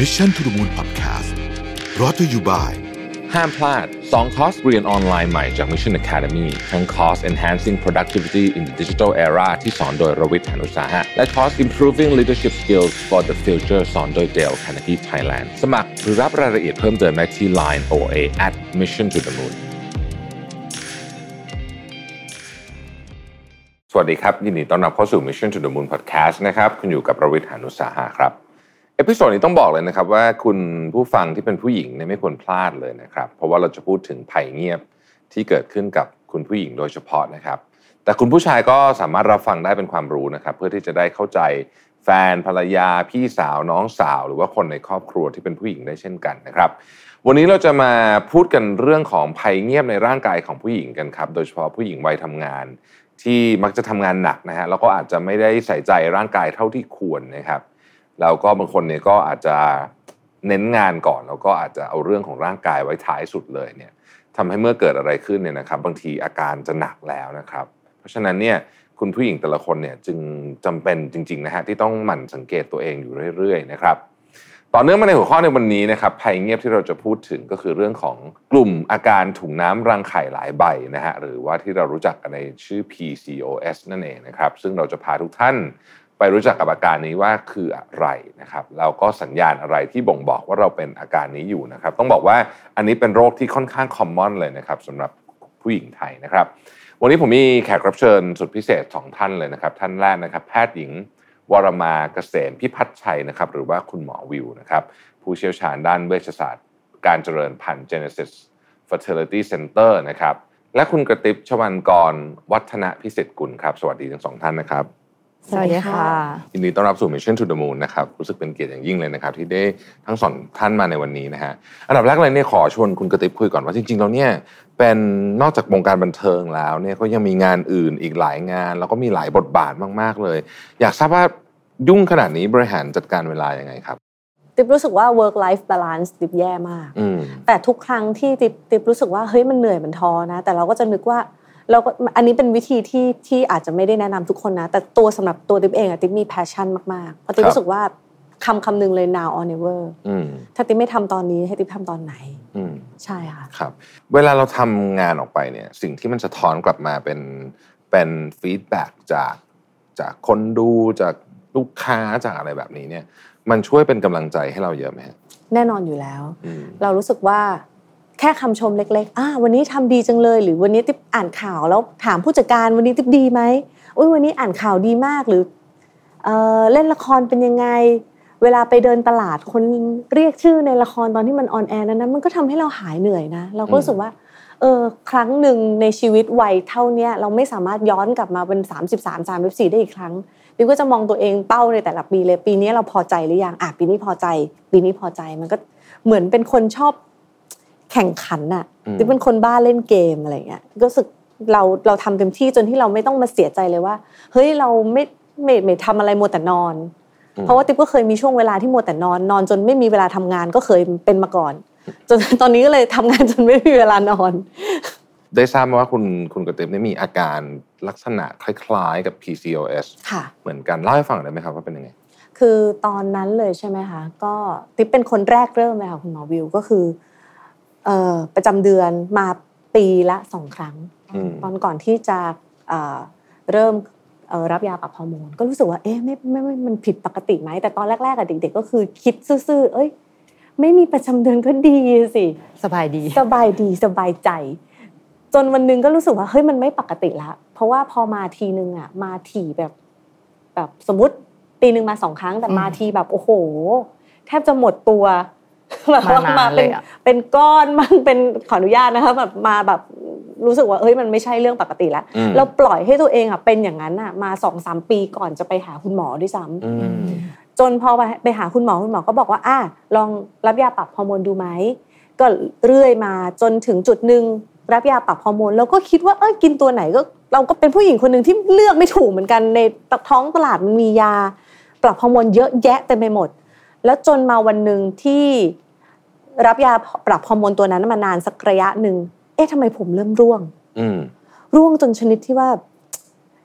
Mission to the Moon Podcast brought to you by ห้ามพลาด 2 คอร์สเรียนออนไลน์ใหม่จาก Mission Academy ทั้งคอร์ส Enhancing Productivity in the Digital Era ที่สอนโดยรวิศ หาญอุตสาหะ และคอร์ส Improving Leadership Skills for the Future สอนโดย Dale Carnegie Thailand สมัครหรือรับรายละเอียดเพิ่มเติมได้ที่ Line OA at Mission to the Moon สวัสดีครับ ยินดีต้อนรับเข้าสู่ Mission to the Moon Podcast นะครับ คุณอยู่กับรวิศ หาญอุตสาหะครับ Episode นี้ต้องบอกเลยนะครับว่าคุณผู้ฟังที่เป็นผู้หญิงเนี่ยไม่ควรพลาดเลยนะครับ เพราะว่าเราจะพูดถึงภัยเงียบที่เกิดขึ้นกับคุณผู้หญิงโดยเฉพาะนะครับ แต่คุณผู้ชายก็สามารถรับฟังได้เป็นความรู้นะครับ เพื่อที่จะได้เข้าใจแฟนภรรยาพี่สาวน้องสาว หรือว่าคนในครอบครัวที่เป็นผู้หญิงได้เช่นกันนะครับ วันนี้เราจะมาพูดกันเรื่องของภัยเงียบในร่างกายของผู้หญิงกันครับ โดยเฉพาะผู้หญิงวัยทำงาน ที่มักจะทำงานหนักนะฮะแล้วก็อาจจะไม่ได้ใส่ใจร่างกายเท่าที่ควรนะครับ แล้วก็บางคนเนี่ยก็อาจจะเน้นงานก่อน แล้วก็อาจจะเอาเรื่องของร่างกายไว้ท้ายสุดเลยเนี่ยทำให้เมื่อเกิดอะไรขึ้นเนี่ยนะครับ บางทีอาการจะหนักแล้วนะครับ เพราะฉะนั้นเนี่ยคุณผู้หญิงแต่ละคนเนี่ยจึงจำเป็นจริงๆนะฮะที่ต้องหมั่นสังเกตตัวเองอยู่เรื่อยๆนะครับต่อเนื่องมาในหัวข้อในวันนี้นะครับภัยเงียบที่เราจะพูดถึงก็คือเรื่องของกลุ่มอาการถุงน้ำรังไข่หลายใบนะฮะหรือว่าที่เรารู้จักกันในชื่อ PCOS นั่นเองนะครับซึ่งเราจะพาทุกท่าน รู้จักกับอาการนี้ว่าคืออะไรนะครับแล้วก็สัญญาณอะไรที่บ่งบอกว่าเราเป็นอาการนี้อยู่นะครับ ต้องบอกว่าอันนี้เป็นโรคที่ค่อนข้างคอมมอนเลยนะครับสำหรับผู้หญิงไทยนะครับ วันนี้ผมมีแขกรับเชิญสุดพิเศษสองท่านเลยนะครับ ท่านแรกนะครับ แพทย์หญิงวรมาเกษมพิพัฒชัยนะครับ หรือว่าคุณหมอวิวนะครับ ผู้เชี่ยวชาญด้านเวชศาสตร์ การเจริญพันธุ์ Genesis Fertility Center นะครับ และคุณกระติบชวันกรวัฒนพิเศษกุลครับ สวัสดีทั้งสองท่านนะครับ สวัสดีค่ะยินดีต้อนรับสู่ Mission to the Moon นะครับรู้สึกเป็นเกียรติอย่างยิ่งเลยนะครับ ที่ได้ทั้งสองท่านมาในวันนี้นะฮะอันดับแรกเลยเนี่ยขอชวนคุณกระติบคุยก่อนว่าจริงๆแล้วเนี่ยเป็นนอกจากวงการบันเทิงแล้วเนี่ยก็ยังมีงานอื่นอีกหลายงาน แล้วก็มีหลายบทบาทมาก ๆเลย อยากทราบว่ายุ่งขนาดนี้บริหารจัดการเวลายังไงครับติ๊บรู้สึกว่า work life balance ติ๊บแย่มากอืมแต่ทุกครั้งที่ติ๊บติ๊บรู้สึกว่าเฮ้ยมันเหนื่อยมันท้อนะ แต่เราก็จะนึกว่า เราก็อันนี้เป็นวิธีที่ที่อาจจะไม่ได้แนะนำทุกคนนะ แต่ตัวสำหรับตัวติ๊บเองอะติ๊บมี passion มากๆเพราะติ๊บครับรู้สึกว่าคำคำหนึ่งเลย now or never อืมถ้าติ๊บไม่ทำตอนนี้ให้ติ๊บทำตอนไหนอืมใช่ค่ะครับ เวลาเราทำงานออกไปเนี่ย สิ่งที่มันสะท้อนกลับมาเป็นเป็นฟีดแบ็กจากจากคนดูจากลูกค้าจากอะไรแบบนี้เนี่ย มันช่วยเป็นกำลังใจให้เราเยอะไหมฮะแน่นอนอยู่แล้วอืมเรารู้สึกว่า แค่คำชมเล็กๆอ่าวันนี้ทำดีจังเลย หรือวันนี้ติ๊บอ่านข่าวแล้วถามผู้จัดการวันนี้ติ๊บดีไหมอุ้ยวันนี้อ่านข่าวดีมากหรือเออเล่นละครเป็นยังไง เวลาไปเดินตลาดคนเรียกชื่อในละครตอนที่มัน on air นั้นนะมันก็ทำให้เราหายเหนื่อยนะ เราก็รู้สึกว่าเออครั้งหนึ่งในชีวิตวัยเท่าเนี้ยเราไม่สามารถย้อนกลับมาเป็น 33 34 ได้อีกครั้งติ๊บก็จะมองตัวเองเป้าในแต่ละปีเลยปีนี้เราพอใจหรือยังอะปีนี้พอใจ ปีนี้พอใจมันก็เหมือนเป็นคนชอบ แข่งขันน่ะอืมบิ๊กเป็นคนบ้าเล่นเกมอะไรเงี้ยก็รู้สึกเราเราทำเต็มที่จนที่เราไม่ต้องมาเสียใจเลยว่า เฮ้ยเราไม่ไม่ไม่ทำอะไรมัวแต่นอน เพราะว่าติ๊บก็เคยมีช่วงเวลาที่มัวแต่นอนนอนจนไม่มีเวลาทำงานก็เคยเป็นมาก่อน จนตอนนี้ก็เลยทำงานจนไม่มีเวลานอน ได้ทราบมาว่าคุณคุณกระติบเนี่ยมีอาการลักษณะคล้ายๆ กับ PCOS ค่ะ เหมือนกันเล่าให้ฟังหน่อยได้ไหมครับว่าเป็นยังไงคือตอนนั้นเลยใช่ไหมคะก็ติ๊บเป็นคนแรกเริ่มเลยค่ะคุณหมอวิวก็คือเอ่อ ประจำเดือนมาปีละสองครั้งอืมตอนก่อนที่จะเอ่อเริ่มเอ่อรับยาปรับฮอร์โมนก็รู้สึกว่าเอ๊ะไม่ไม่ไม่มันผิดปกติไหมแต่ตอนแรกๆอะเด็ก ๆ ก็คือคิดซื่อๆเอ้ย ไม่มีประจำเดือนก็ดีสิสบายดี สบายดีสบายใจ จนวันหนึงก็รู้สึกว่าเฮ้ยมันไม่ปกติละ เพราะว่าพอมาทีนึงอะมาถี่แบบ แบบสมมติปีหนึ่งมาสองครั้งแต่มาอืมทีแบบโอ้โห แทบจะหมดตัว แบบว่มานานเป็นเลยอะเป็นก้อนมั่งเป็นขออนุญาตนะคะแบบมาแบบรู้สึกว่าเฮ้ยมันไม่ใช่เรื่องปกติแล้วอืมเราปล่อยให้ตัวเองอะเป็นอย่างนั้นอะมาสองสามปีก่อนจะไปหาคุณหมอด้วยซ้ำอืมจนพอไปไปหาคุณหมอคุณหมอก็บอกว่าอะลองรับยาปรับฮอร์โมนดูไหมก็เรื่อยมาจนถึงจุดหนึ่งรับยาปรับฮอร์โมนแล้วก็คิดว่าเอ้ยกินตัวไหนก็เราก็เป็นผู้หญิงคนหนึ่งที่เลือกไม่ถูกเหมือนกันในท้องตลาดมันมียา ปรับฮอร์โมนเยอะแยะเต็มไปหมด แล้วจนมาวันหนึ่งที่ รับยาปรับฮอร์โมนตัวนั้นมานานสักระยะหนึ่งเอ๊ะทำไมผมเริ่มร่วงอืมร่วงจนชนิดที่ว่า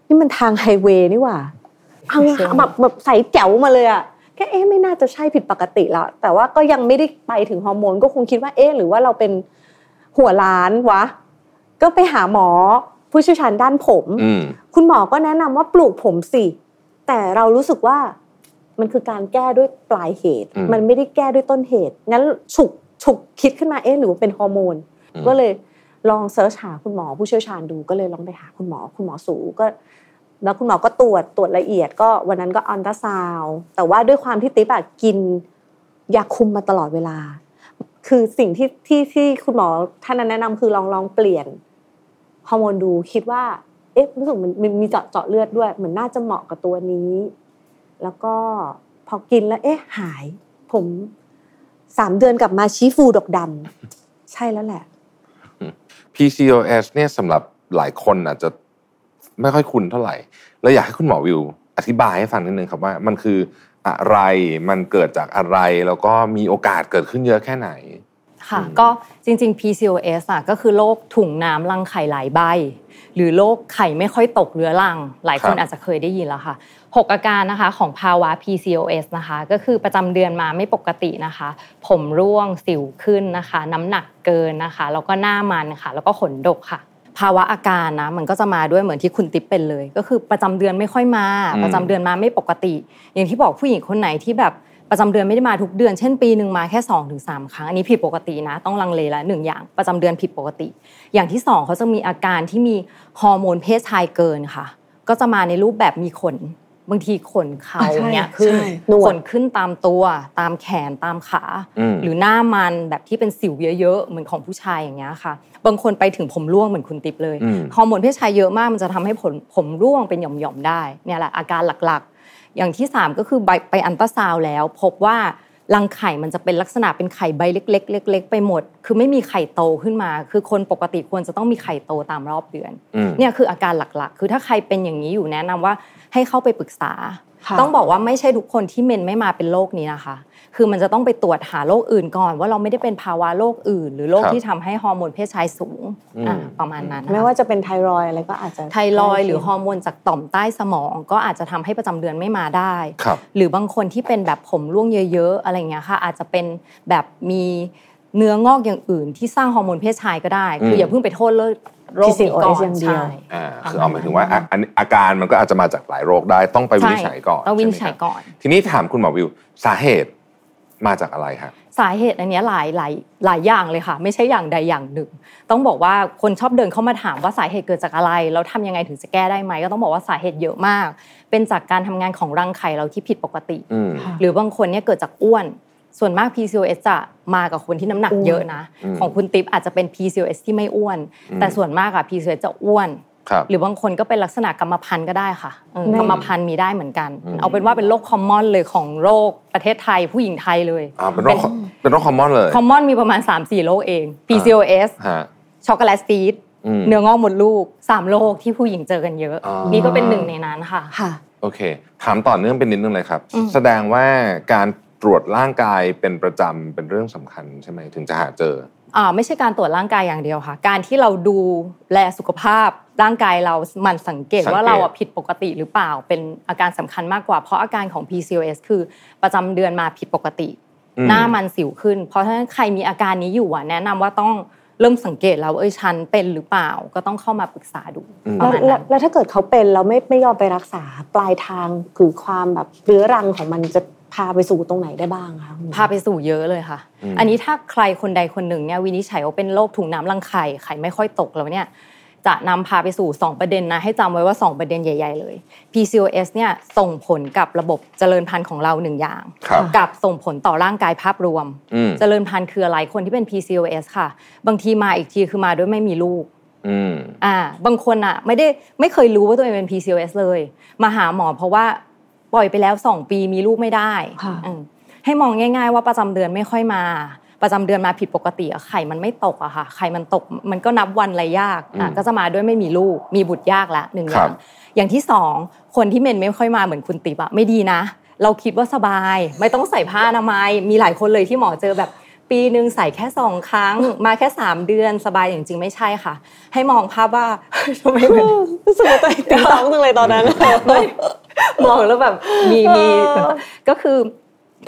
นี่มันทางไฮเวย์นี่หว่าเอาใช่แบบแบบใสแจ๋วมาเลยอะก็เอ๊ะไม่น่าจะใช่ผิดปกติแล้วแต่ว่าก็ยังไม่ได้ไปถึงฮอร์โมนก็คงคิดว่าเอ๊ะหรือว่าเราเป็นหัวล้านวะ ก็ไปหาหมอผู้เชี่ยวชาญด้านผมอืมคุณหมอก็แนะนำว่าปลูกผมสิ แต่เรารู้สึกว่า มันคือการแก้ด้วยปลายเหตุอืมมันไม่ได้แก้ด้วยต้นเหตุ งั้นฉุกฉุกคิดขึ้นมาเอ๊ะหรือว่าเป็นฮอร์โมนอืมก็เลยลอง search หาคุณหมอผู้เชี่ยวชาญดูก็เลยลองไปหาคุณหมอคุณหมอสูก็ แล้วคุณหมอก็ตรวจตรวจละเอียดก็วันนั้นก็อัลตราซาวด์แต่ว่าด้วยความที่ติ๊บอะกินยาคุมมาตลอดเวลา คือสิ่งที่ที่ที่คุณหมอท่านนั้นแนะนำคือลองลองเปลี่ยนฮอร์โมนดูคิดว่า เอ๊ะรู้สึกมันมันมีเจาะเจาะเลือดด้วย เหมือนน่าจะเหมาะกับตัวนี้ แล้วก็พอกินแล้วเอ๊ะหาย ผมสามเดือนกลับมาชี้ฟูดอกดำใช่แล้วแหละ PCOS เนี่ยสำหรับหลายคนอาจจะไม่ค่อยคุ้นเท่าไหร่ แล้วอยากให้คุณหมอวิว อธิบายให้ฟังนิดนึงครับว่า มันคืออะไรมันเกิดจากอะไร แล้วก็มีโอกาสเกิดขึ้นเยอะแค่ไหน ค่ะอืมก็จริง ๆ PCOS อะก็คือโรคถุงน้ำรังไข่หลายใบ หรือโรคไข่ไม่ค่อยตกเรื้อรัง หลายคนอาจจะเคยได้ยินแล้วค่ะหกอาการนะคะของภาวะ PCOS นะคะ ก็คือประจำเดือนมาไม่ปกตินะคะ ผมร่วงสิวขึ้นนะคะ น้ำหนักเกินนะคะแล้วก็หน้ามันค่ะ แล้วก็ขนดกค่ะภาวะอาการนะมันก็จะมาด้วยเหมือนที่คุณติ๊บเป็นเลย ก็คือประจำเดือนไม่ค่อยมาอืมประจำเดือนมาไม่ปกติ อย่างที่บอกผู้หญิงคนไหนที่แบบ ประจำเดือนไม่ได้มาทุกเดือน เช่นปีหนึ่งมาแค่2อถึงสครั้ง อันนี้ผิดปกตินะ ต้องลังเลละหนึ่งอย่างประจำเดือนผิดปกติ อย่างที่สองเขาจะมีอาการที่มีฮอร์โมนเพศชายเกินค่ะ ก็จะมาในรูปแบบมีขนบางทีขนเขาอ่าใช่เนี่ยขึ้นใช่หนวดขนขึ้นตามตัว ตามแขนตามขาอืมหรือหน้ามันแบบที่เป็นสิวเยอะๆเหมือนของผู้ชายอย่างเงี้ยค่ะ บางคนไปถึงผมร่วงเหมือนคุณติ๊บเลยอืมฮอร์โมนเพศชายเยอะมากมันจะทำให้ผมผมร่วงเป็นหย่อมๆได้เนี่ยแหละอาการหลักๆ อย่างที่ 3 ก็คือไปไปอันตราซาวด์แล้ว พบว่ารังไข่มันจะเป็นลักษณะเป็นไข่ใบเล็ก ๆ เล็ก ๆ ไปหมด คือไม่มีไข่โตขึ้นมา คือคนปกติควรจะต้องมีไข่โตตามรอบเดือนอืมเนี่ยคืออาการหลักๆ คือถ้าใครเป็นอย่างนี้อยู่แนะนำว่าให้เข้าไปปรึกษาค่ะต้องบอกว่าไม่ใช่ทุกคนที่เมนไม่มาเป็นโรคนี้นะคะ คือมันจะต้องไปตรวจหาโรคอื่นก่อน ว่าเราไม่ได้เป็นภาวะโรคอื่น หรือโรคครับที่ทำให้ฮอร์โมนเพศชายสูงอืมอ่าประมาณนั้นนะคะไม่ว่าจะเป็นไทรอยด์อะไรก็อาจจะไทรอยด์หรือฮอร์โมนจากต่อมใต้สมอง ก็อาจจะทำให้ประจำเดือนไม่มาได้ครับหรือบางคนที่เป็นแบบผมร่วงเยอะๆอะไรเงี้ยค่ะ อาจจะเป็นแบบมีเนื้องอกอย่างอื่นที่สร้างฮอร์โมนเพศชายก็ได้ คือมอย่าเพิ่งไปโทษเลิกโรคนี้ก่อน PCOS อย่างเดียวใช่อ่าคือเอาหมายถึงว่าอะอันอาการมันก็อาจจะมาจากหลายโรคได้ต้องไปวินิจฉัยก่อนต้องวินิจฉัยใช่ไหมครับก่อน ทีนี้ถามคุณหมอวิวสาเหตุ มาจากอะไรฮะสาเหตุอันเนี้ยหลายหลายหลายอย่างเลยค่ะ ไม่ใช่อย่างใดอย่างหนึ่ง ต้องบอกว่าคนชอบเดินเข้ามาถามว่าสาเหตุเกิดจากอะไรแล้วทำยังไงถึงจะแก้ได้ไหมก็ต้องบอกว่าสาเหตุเยอะมาก เป็นจากการทำงานของรังไข่เราที่ผิดปกติอืมหรือบางคนเนี่ยเกิดจากอ้วนส่วนมาก PCOS จะมากับคนที่น้ำหนักอ้วนเยอะนะอืมของคุณติ๊บอาจจะเป็น PCOS ที่ไม่อ้วนอืมแต่ส่วนมากอะ PCOS จะอ้วนครับ หรือบางคนก็เป็นลักษณะกรรมพันธุ์ก็ได้ค่ะเออแม่กรรมพันธุ์มีได้เหมือนกันอืมเอาเป็นว่าเป็นโรคคอมมอนเลยของโรคประเทศไทยผู้หญิงไทยเลยอ่าเป็นโรคเป็นโรคคอมมอนเลยคอมมอนมีประมาณ 3-4 โรคเอง PCOS ฮะช็อกโกแลตซีดอืมเนื้องอกมดลูก3โรคที่ผู้หญิงเจอกันเยอะอ๋อนี่ก็เป็นหนึ่งในนั้นค่ะค่ะโอเค ถามต่อเนื่องเป็นนิดนึงเลยครับอืมแสดงว่าการตรวจร่างกายเป็นประจำเป็นเรื่องสำคัญใช่ไหมถึงจะหาเจออ่า ไม่ใช่การตรวจร่างกายอย่างเดียวค่ะ การที่เราดูแลสุขภาพร่างกายเราหมันสังเกตสังเกตว่าเราอะผิดปกติหรือเปล่าเป็นอาการสำคัญมากกว่า เพราะอาการของ PCOS คือประจำเดือนมาผิดปกติอืมหน้ามันสิวขึ้น เพราะฉะนั้นใครมีอาการนี้อยู่อะแนะนำว่าต้องเริ่มสังเกตแล้วว่าเอ้ยฉันเป็นหรือเปล่าก็ต้องเข้ามาปรึกษาดูอืมประแล้วมาณแล้วนั้นแล้วถ้าเกิดเขาเป็นแล้วไม่ไม่ยอมไปรักษาปลายทางคือความแบบเรื้อรังของมันจะ พาไปสู่ตรงไหนได้บ้างคะคุณหมอพาไปสู่เยอะเลยค่ะอืมอันนี้ถ้าใครคนใดคนหนึ่งเนี่ยวินิจฉัยว่าเป็นโรคถุงน้ำรังไข่ไข่ไม่ค่อยตกแล้วเนี่ยจะนำพาไปสู่ 2 ประเด็นนะให้จำไว้ว่า 2 ประเด็นใหญ่ ๆ เลย PCOS เนี่ยส่งผลกับระบบเจริญพันธุ์ของเราหนึ่งอย่างครับกับส่งผลต่อร่างกายภาพรวมอืมเจริญพันธุ์คืออะไรคนที่เป็น PCOS ค่ะ บางทีมาอีกทีคือมาด้วยไม่มีลูกอืมอ่าบางคนอะไม่ได้ไม่เคยรู้ว่าตัวเองเป็น PCOS เลย มาหาหมอเพราะว่า ปล่อยไปแล้ว2ปีมีลูกไม่ได้ค่ะอืมให้มองง่าย ๆ ว่าประจำเดือนไม่ค่อยมา ประจำเดือนมาผิดปกติอะไข่มันไม่ตกอะค่ะไข่มันตกมันก็นับวันอะไรยากอะอืมก็จะมาด้วยไม่มีลูก มีบุตรยากละหนึ่งอครัย่าบงอย่างที่สองคนที่เมนไม่ค่อยมาเหมือนคุณติบอะไม่ดีนะ เราคิดว่าสบาย ไม่ต้องใส่ผ้าอนามัยมีหลายคนเลยที่หมอเจอแบบ ปีหนึ่งใส่แค่สองครั้ง มาแค่สามเดือนสบายจริงๆไม่ใช่ค่ะ ให้มองภาพว่าทำไมเหมือนรู้สึกว่าตัวเองติดต้องจังเลยตอนนั้นมองแล้วแบบมีมีก็คือ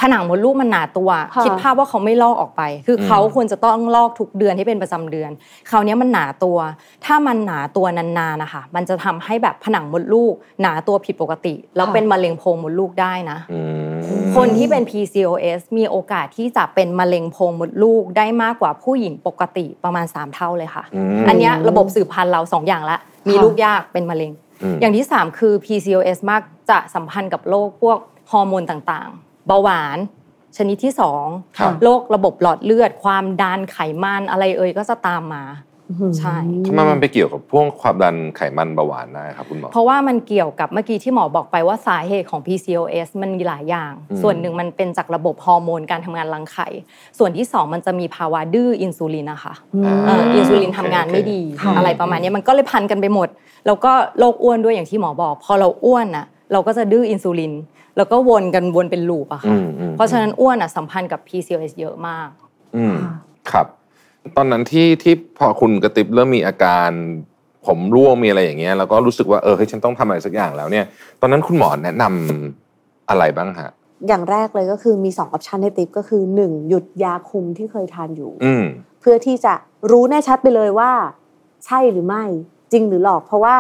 ผนังมดลูกมันหนาตัวค่ะคิดภาพว่าเขาไม่ลอกออกไป คือเขาควรจะต้องลอกทุกเดือนให้เป็นประจำเดือนคราวเนี้ยมันหนาตัว ถ้ามันหนาตัวนานๆนะคะมันจะทำให้แบบผนังมดลูก หนาตัวผิดปกติ แล้วเป็นมะเร็งโพรงมดลูกได้นะอืมคนที่เป็น PCOS มีโอกาสที่จะเป็นมะเร็งโพรงมดลูกได้มากกว่าผู้หญิงปกติประมาณ 3 เท่าเลยค่ะอืมอันเนี้ยระบบสืบพันธุ์เราสองอย่างละมีลูกยากเป็นมะเร็งอืมอย่างที่ 3 คือ PCOS มากจะสัมพันธ์กับโรคพวกฮอร์โมนต่างๆ เบาหวานชนิดที่ครับ2โรคระบบหลอดเลือด ความดันไขมันอะไรเอ่ยก็จะตามมาใช่ทำไมมันไปเกี่ยวกับพวกความดันไขมันเบาหวานได้ครับคุณหมอ เพราะว่ามันเกี่ยวกับเมื่อกี้ที่หมอบอกไปว่าสาเหตุของ PCOS มันมีหลายอย่างอืมส่วนหนึ่งมันเป็นจากระบบฮอร์โมนการทำงานรังไข่ ส่วนที่สองมันจะมีภาวะดื้ออินซูลินนะคะาเอ่ออินซูลินทำงานไม่ดีค่ะอะไรประมาณนี้มันก็เลยพันกันไปหมด แล้วก็โรคอ้วนด้วยอย่างที่หมอบอก พอเราอ้วนน่ะ เราก็จะดื้ออินซูลิน แล้วก็วนกันวนเป็นลูปอะอืค่ะมอืมเพราะฉะนั้นอ้วนอะสัมพันธ์กับ PCOS เยอะมาก อืมครับ ตอนนั้นที่ที่พอคุณกระติบเริ่มมีอาการผมร่วงมีอะไรอย่างเงี้ยแล้วก็รู้สึกว่าเออเฮ้ยฉันต้องทำอะไรสักอย่างแล้วเนี่ย ตอนนั้นคุณหมอแนะนำอะไรบ้างฮะอย่างแรกเลยก็คือมี2ออปชันให้ติ๊บก็คือ 1 หยุดยาคุมที่เคยทานอยู่อืมเพื่อที่จะรู้แน่ชัดไปเลยว่า ใช่หรือไม่จริงหรือหลอก เพราะว่า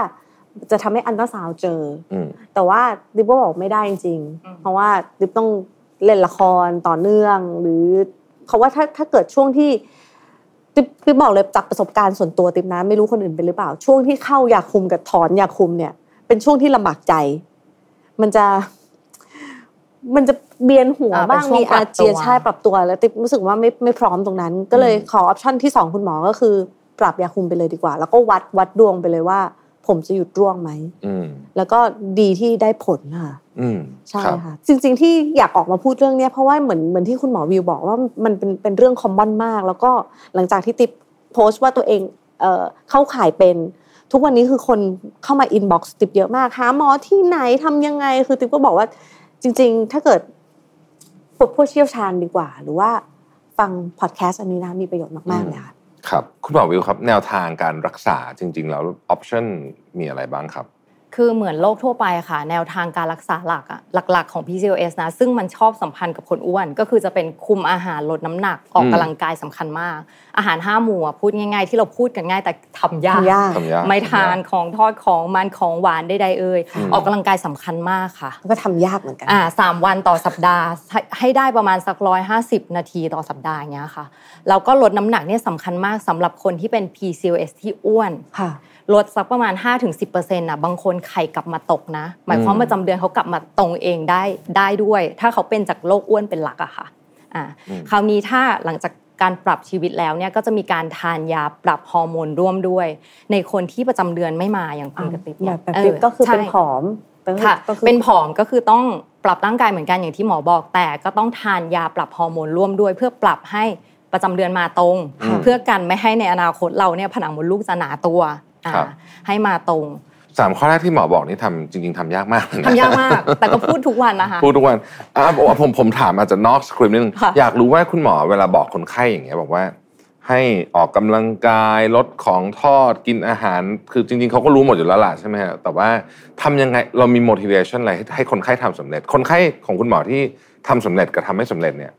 จะทำให้อัลตราซาวด์เจออืมแต่ว่าติ๊บก็บอกไม่ได้จริงอืมๆเพราะว่าติ๊บต้องเล่นละครต่อเนื่อง หรือเขาว่าถ้าถ้าเกิดช่วงที่ติ๊บติ๊บบอกเลยจากประสบการณ์ส่วนตัวติ๊บนะไม่รู้คนอื่นเป็นหรือเปล่า ช่วงที่เข้ายาคุมกับถอนยาคุมเนี่ย เป็นช่วงที่ลำบากใจ มันจะ มันจะเวียนหัวอ่าบ้างเป็นช่วงมีอาเจียนปรับตัวใช่ปรับตัวแล้วติ๊บรู้สึกว่าไม่ไม่พร้อมตรงนั้น ก็เลยขอ option ที่สองคุณหมอก็คือ ปรับยาคุมไปเลยดีกว่า แล้วก็วัดวัดดวงไปเลยว่า ผมจะหยุดร่วงไหมอืมแล้วก็ดีที่ได้ผลค่ะอืมใช่รับค่ะ จริง ๆ ที่อยากออกมาพูดเรื่องเนี้ยเพราะว่าเหมือนเหมือนที่คุณหมอวิวบอกว่ามันเป็นเป็นเรื่องคอมมอนมาก แล้วก็หลังจากที่ติ๊บโพสต์ว่าตัวเองเอ่อเข้าข่ายเป็น ทุกวันนี้คือคนเข้ามาอินบ็อกซ์ติ๊บเยอะมากหาหมอที่ไหนทำยังไง คือติ๊บก็บอกว่า จริง ๆ ถ้าเกิดพวกผู้เชี่ยวชาญดีกว่า หรือว่าฟังพอดแคสต์อันนี้นะมีประโยชน์มากๆเลยค่ะ ครับ คุณหมอวิวครับ แนวทางการรักษาจริง ๆ แล้วออปชั่นมีอะไรบ้างครับ คือเหมือนโรคทั่วไปค่ะ แนวทางการรักษาหลักอะหลัก ๆ ของ PCOS นะ ซึ่งมันชอบสัมพันธ์กับคนอ้วน ก็คือจะเป็นคุมอาหารลดน้ำหนักออกอืมกำลังกายสำคัญมาก อาหารห้าหมู่อะพูดง่าย ๆ ที่เราพูดกันง่ายแต่ทำยากทำยากทำยากไม่ทานของทอดของมันของหวานใดๆเอ่ยอืมออกกำลังกายสำคัญมากค่ะแล้วก็ทำยากเหมือนกันอ่าสามวันต่อสัปดาห์ให้ให้ได้ประมาณสักร้อยห้าสิบนาทีต่อสัปดาห์อย่างเงี้ยค่ะแล้วก็ลดน้ำหนักเนี่ยสำคัญมากสำหรับคนที่เป็น PCOS ที่อ้วนค่ะ ลดสักประมาณ 5-10%นะบางคนไข่กลับมาตกนะ หมายความว่าประจำเดือนเขากลับมาตรงเองได้ได้ด้วย ถ้าเขาเป็นจากโรคอ้วนเป็นหลักอะค่ะอ่าอืมคราวนี้ถ้าหลังจากการปรับชีวิตแล้วเนี่ยก็จะมีการทานยาปรับฮอร์โมนร่วมด้วย ในคนที่ประจำเดือนไม่มาอย่างคุณกระติบแบเนี่ยบแบบติ๊บก็คือเป็นใช่ผอมก็อค่ะก็คือเป็นผอมก็คือต้องปรับร่างกายเหมือนกันอย่างที่หมอบอกแต่ก็ต้องทานยาปรับฮอร์โมนร่วมด้วย เพื่อปรับให้ประจำเดือนมาตรงอืมเพื่อกันไม่ให้ในอนาคตเราเนี่ยผนังมดลูกจะหนาตัวอ่าครับ ให้มาตรงสามข้อแรกที่หมอบอกนี่ทำจริง ๆทำยากมากเลยนะทำยากมาก แต่ก็พูดทุกวันนะคะ พูดทุกวันอะผมผมผมถามอาจจะนอกสคริปต์นิดนึงค่ะอยากรู้ว่าคุณหมอเวลาบอกคนไข้อย่างเงี้ยบอกว่า ให้ออกกำลังกายลดของทอดกินอาหาร คือจริง ๆเขาก็รู้หมดอยู่แล้วล่ะใช่ไหมฮะแต่ว่าทำยังไงเรามี motivation อะไรให้ให้คนไข้ทำสำเร็จ คนไข้ของคุณหมอที่ทำสำเร็จกับทำไม่สำเร็จเนี่ย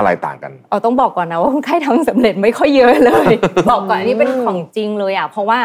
อะไรต่างกันเอาต้องบอกก่อนนะว่าคนไข้ทำสำเร็จไม่ค่อยเยอะเลย บอกก่อนอันนี้เป็นของจริงเลยอะเพราะว่า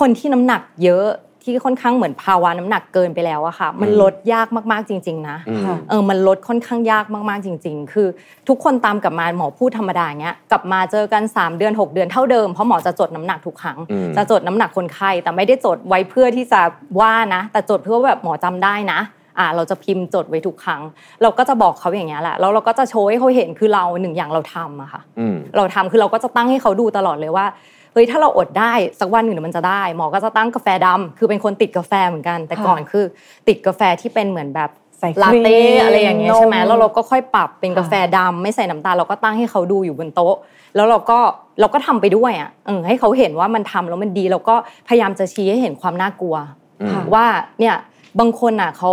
คนที่น้ำหนักเยอะที่ค่อนข้างเหมือนภาวะน้ำหนักเกินไปแล้วอะค่ะ มันอืมลดยากมากๆจริง ๆนะอืมค่ะเออมันลดค่อนข้างยากมากๆจริง ๆ คือ ทุกคนตามกลับมาหมอพูดธรรมดาอย่างเงี้ยกลับมาเจอกัน 3 เดือน 6 เดือนเท่าเดิมเพราะหมอจะจดน้ำหนักทุกครั้งอืมจะจดน้ำหนักคนไข้แต่ไม่ได้จดไว้เพื่อที่จะว่านะ แต่จดเพื่อว่าแบบหมอจำได้นะ อ่าเราจะพิมพ์จดไว้ทุกครั้ง เราก็จะบอกเขาอย่างเงี้ยแหละแล้วเราก็จะโชว์ให้เขาเห็นคือเราหนึ่งอย่างเราทำอะค่ะอืมเราทำคือเราก็จะตั้งให้เขาดูตลอดเลยว่าเฮ้ยถ้าเราอดได้สักวันหนึ่งเดี๋ยวมันจะได้ หมอก็จะตั้งกาแฟดำคือเป็นคนติดกาแฟเหมือนกัน แต่ก่อนคือติดกาแฟที่เป็นเหมือนแบบใส่ลาเต้ครีมอะไรอย่างเงี้ยใช่ไหมนมแล้วเราก็ค่อยปรับเป็นค่ะกาแฟดำไม่ใส่น้ำตาลเราก็ตั้งให้เขาดูอยู่บนโต๊ะ แล้วเราก็เราก็ทำไปด้วยอะเออให้เขาเห็นว่ามันทำแล้วมันดี แล้วก็พยายามจะชี้ให้เห็นความน่ากลัวอืมว่าเนี่ย บางคนอะเขา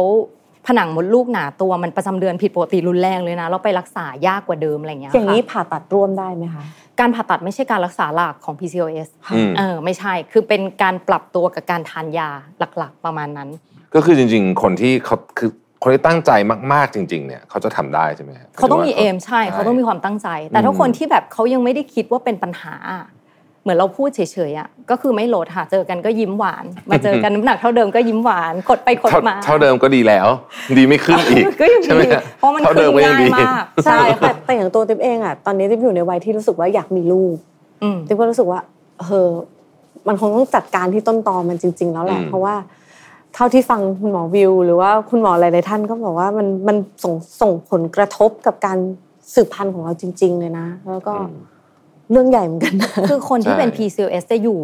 ผนังมดลูกหนาตัวมันประจำเดือนผิดปกติรุนแรงเลยนะเราไปรักษายากกว่าเดิมอะไรอย่างเงี้ยอย่างนี้ค่ะผ่าตัดร่วมได้ไหมคะ การผ่าตัดไม่ใช่การรักษาหลักของ PCOS อืม เออไม่ใช่คือเป็นการปรับตัวกับการทานยาหลักๆ ประมาณนั้น ก็คือจริง ๆ คนที่เขาคือคนที่ตั้งใจมากๆจริง ๆ เนี่ยเขาจะทำได้ใช่ไหมฮะเขาต้องมีหเอว่ มใช่ เขาต้องมีความตั้งใจ แต่ถ้าอืม คนที่แบบเขายังไม่ได้คิดว่าเป็นปัญหา เหมือนเราพูดเฉยๆอะก็คือไม่ลดค่ะเจอกันก็ยิ้มหวาน มาเจอกันน้ำหนักเท่าเดิมก็ยิ้มหวานกดไปกดเท่ามา เท่าเดิมก็ดีแล้ว ดีไม่ขึ้นอีกก็ยังใช่ไหมดีฮะเพราะมันเท่าขึ้เดินมก็ยังง่ายดีมากใช่ใช่แต่ค่ะแต่อย่างตัวติ๊บเองอะตอนนี้ติ๊บอยู่ในวัยที่รู้สึกว่าอยากมีลูกอืมติ๊บก็รู้สึกว่าเออมันคงต้องจัดการที่ต้นตอมันจริง ๆ แล้วแหละอืมเพราะว่าเท่าที่ฟังคุณหมอวิว หรือว่าคุณหมอหลายๆท่านก็บอกว่ามันมันส่งส่งผลกระทบกับการสืบพันธุ์ของเราจริง ๆ เลยนะ แล้วก็อืม เรื่องใหญ่เหมือนกันนะคือคนที่เป็นใช่ PCOS จะอยู่